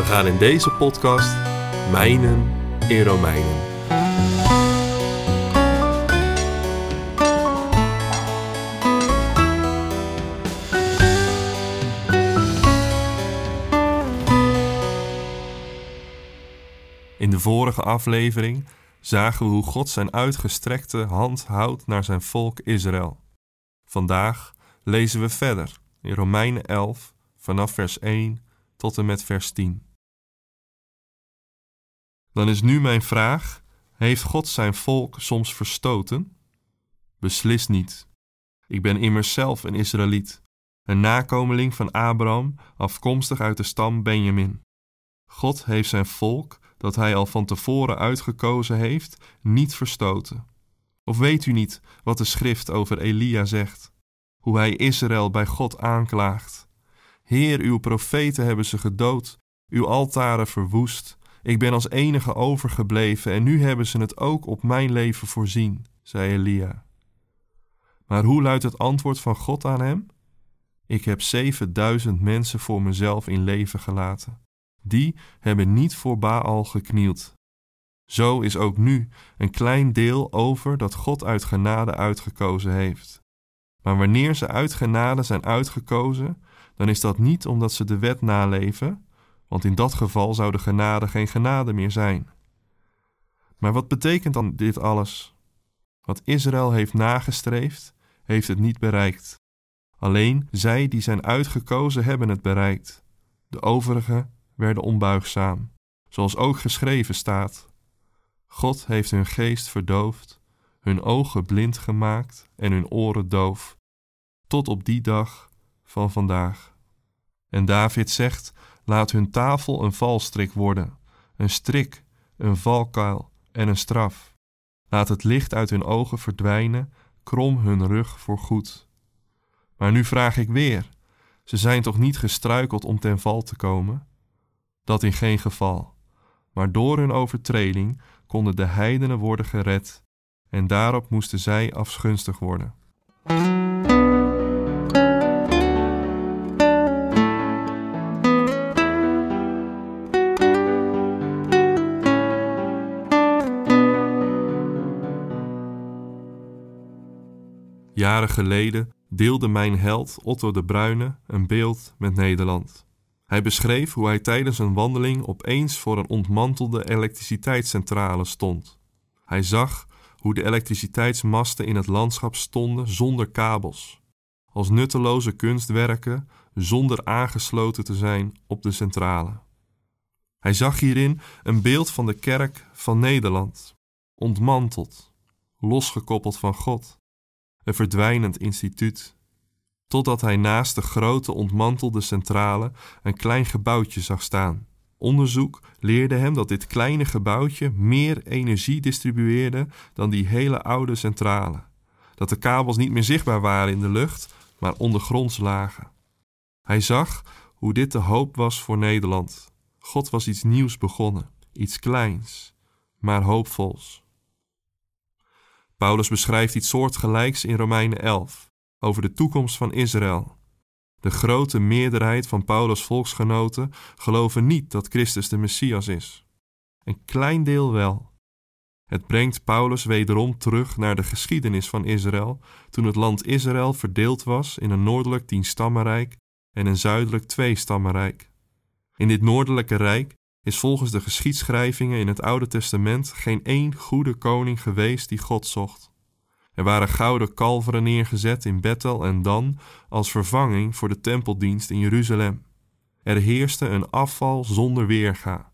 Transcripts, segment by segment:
We gaan in deze podcast mijnen in Romeinen. In de vorige aflevering zagen we hoe God zijn uitgestrekte hand houdt naar zijn volk Israël. Vandaag lezen we verder in Romeinen 11 vanaf vers 1 tot en met vers 10. Dan is nu mijn vraag: heeft God zijn volk soms verstoten? Beslist niet. Ik ben immers zelf een Israëliet, een nakomeling van Abraham, afkomstig uit de stam Benjamin. God heeft zijn volk dat hij al van tevoren uitgekozen heeft, niet verstoten? Of weet u niet wat de schrift over Elia zegt? Hoe hij Israël bij God aanklaagt. Heer, uw profeten hebben ze gedood, uw altaren verwoest. Ik ben als enige overgebleven en nu hebben ze het ook op mijn leven voorzien, zei Elia. Maar hoe luidt het antwoord van God aan hem? Ik heb zevenduizend mensen voor mezelf in leven gelaten die hebben niet voor Baal geknield. Zo is ook nu een klein deel over dat God uit genade uitgekozen heeft. Maar wanneer ze uit genade zijn uitgekozen, dan is dat niet omdat ze de wet naleven, want in dat geval zou de genade geen genade meer zijn. Maar wat betekent dan dit alles? Wat Israël heeft nagestreefd, heeft het niet bereikt. Alleen zij die zijn uitgekozen hebben het bereikt. De overigen werden onbuigzaam, zoals ook geschreven staat. God heeft hun geest verdoofd, hun ogen blind gemaakt en hun oren doof, tot op die dag van vandaag. En David zegt: Laat hun tafel een valstrik worden, een strik, een valkuil en een straf. Laat het licht uit hun ogen verdwijnen, krom hun rug voor goed. Maar nu vraag ik weer: ze zijn toch niet gestruikeld om ten val te komen? Dat in geen geval. Maar door hun overtreding konden de heidenen worden gered, en daarop moesten zij afschunstig worden. Jaren geleden deelde mijn held Otto de Bruyne een beeld met Nederland. Hij beschreef hoe hij tijdens een wandeling opeens voor een ontmantelde elektriciteitscentrale stond. Hij zag hoe de elektriciteitsmasten in het landschap stonden zonder kabels, als nutteloze kunstwerken zonder aangesloten te zijn op de centrale. Hij zag hierin een beeld van de kerk van Nederland, ontmanteld, losgekoppeld van God, een verdwijnend instituut totdat hij naast de grote ontmantelde centrale een klein gebouwtje zag staan. Onderzoek leerde hem dat dit kleine gebouwtje meer energie distribueerde dan die hele oude centrale. Dat de kabels niet meer zichtbaar waren in de lucht, maar ondergronds lagen. Hij zag hoe dit de hoop was voor Nederland. God was iets nieuws begonnen, iets kleins, maar hoopvols. Paulus beschrijft iets soortgelijks in Romeinen 11 over de toekomst van Israël. De grote meerderheid van Paulus' volksgenoten geloven niet dat Christus de Messias is. Een klein deel wel. Het brengt Paulus wederom terug naar de geschiedenis van Israël, toen het land Israël verdeeld was in een noordelijk tienstammenrijk en een zuidelijk tweestammenrijk. In dit noordelijke rijk is volgens de geschiedschrijvingen in het Oude Testament geen één goede koning geweest die God zocht. Er waren gouden kalveren neergezet in Bethel en Dan als vervanging voor de tempeldienst in Jeruzalem. Er heerste een afval zonder weerga.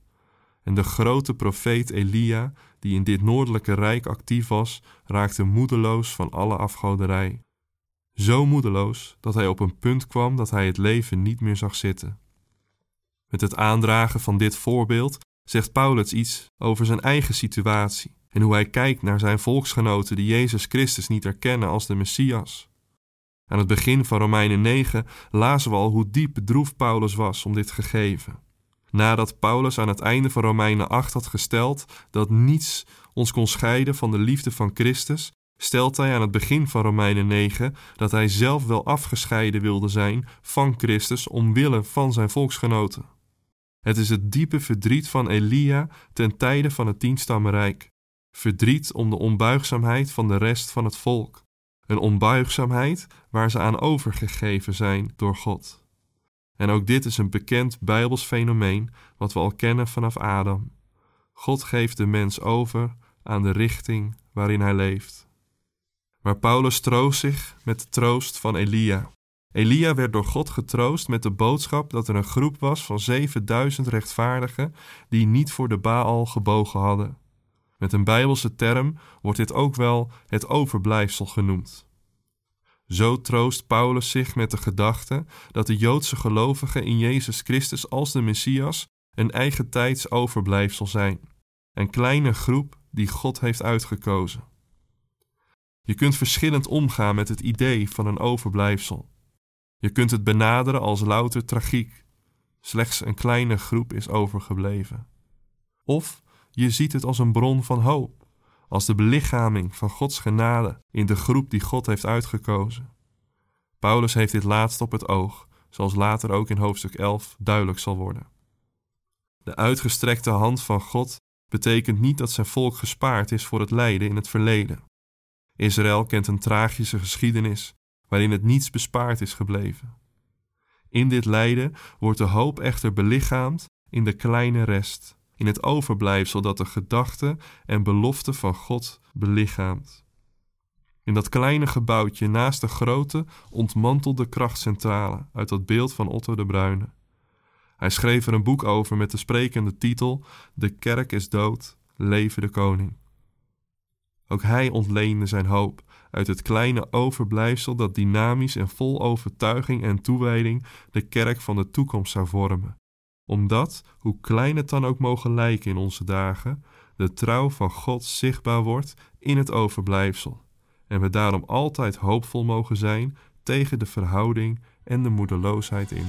En de grote profeet Elia, die in dit noordelijke rijk actief was, raakte moedeloos van alle afgoderij. Zo moedeloos dat hij op een punt kwam dat hij het leven niet meer zag zitten. Met het aandragen van dit voorbeeld zegt Paulus iets over zijn eigen situatie en hoe hij kijkt naar zijn volksgenoten die Jezus Christus niet erkennen als de Messias. Aan het begin van Romeinen 9 lazen we al hoe diep bedroefd Paulus was om dit gegeven. Nadat Paulus aan het einde van Romeinen 8 had gesteld dat niets ons kon scheiden van de liefde van Christus, stelt hij aan het begin van Romeinen 9 dat hij zelf wel afgescheiden wilde zijn van Christus omwille van zijn volksgenoten. Het is het diepe verdriet van Elia ten tijde van het tienstammenrijk. Verdriet om de onbuigzaamheid van de rest van het volk. Een onbuigzaamheid waar ze aan overgegeven zijn door God. En ook dit is een bekend Bijbels fenomeen wat we al kennen vanaf Adam. God geeft de mens over aan de richting waarin hij leeft. Maar Paulus troost zich met de troost van Elia. Elia werd door God getroost met de boodschap dat er een groep was van 7000 rechtvaardigen die niet voor de Baal gebogen hadden. Met een Bijbelse term wordt dit ook wel het overblijfsel genoemd. Zo troost Paulus zich met de gedachte dat de Joodse gelovigen in Jezus Christus als de Messias een eigen tijds overblijfsel zijn, een kleine groep die God heeft uitgekozen. Je kunt verschillend omgaan met het idee van een overblijfsel. Je kunt het benaderen als louter tragiek. Slechts een kleine groep is overgebleven. Of je ziet het als een bron van hoop, als de belichaming van Gods genade in de groep die God heeft uitgekozen. Paulus heeft dit laatst op het oog, zoals later ook in hoofdstuk 11 duidelijk zal worden. De uitgestrekte hand van God betekent niet dat zijn volk gespaard is voor het lijden in het verleden. Israël kent een tragische geschiedenis waarin het niets bespaard is gebleven. In dit lijden wordt de hoop echter belichaamd in de kleine rest, in het overblijfsel dat de gedachte en belofte van God belichaamt. In dat kleine gebouwtje naast de grote, ontmantelde krachtcentrale uit dat beeld van Otto de Bruyne. Hij schreef er een boek over met de sprekende titel De kerk is dood, leven de koning. Ook hij ontleende zijn hoop uit het kleine overblijfsel dat dynamisch en vol overtuiging en toewijding de kerk van de toekomst zou vormen. Omdat, hoe klein het dan ook mogen lijken in onze dagen, de trouw van God zichtbaar wordt in het overblijfsel en we daarom altijd hoopvol mogen zijn tegen de verhouding en de moedeloosheid in.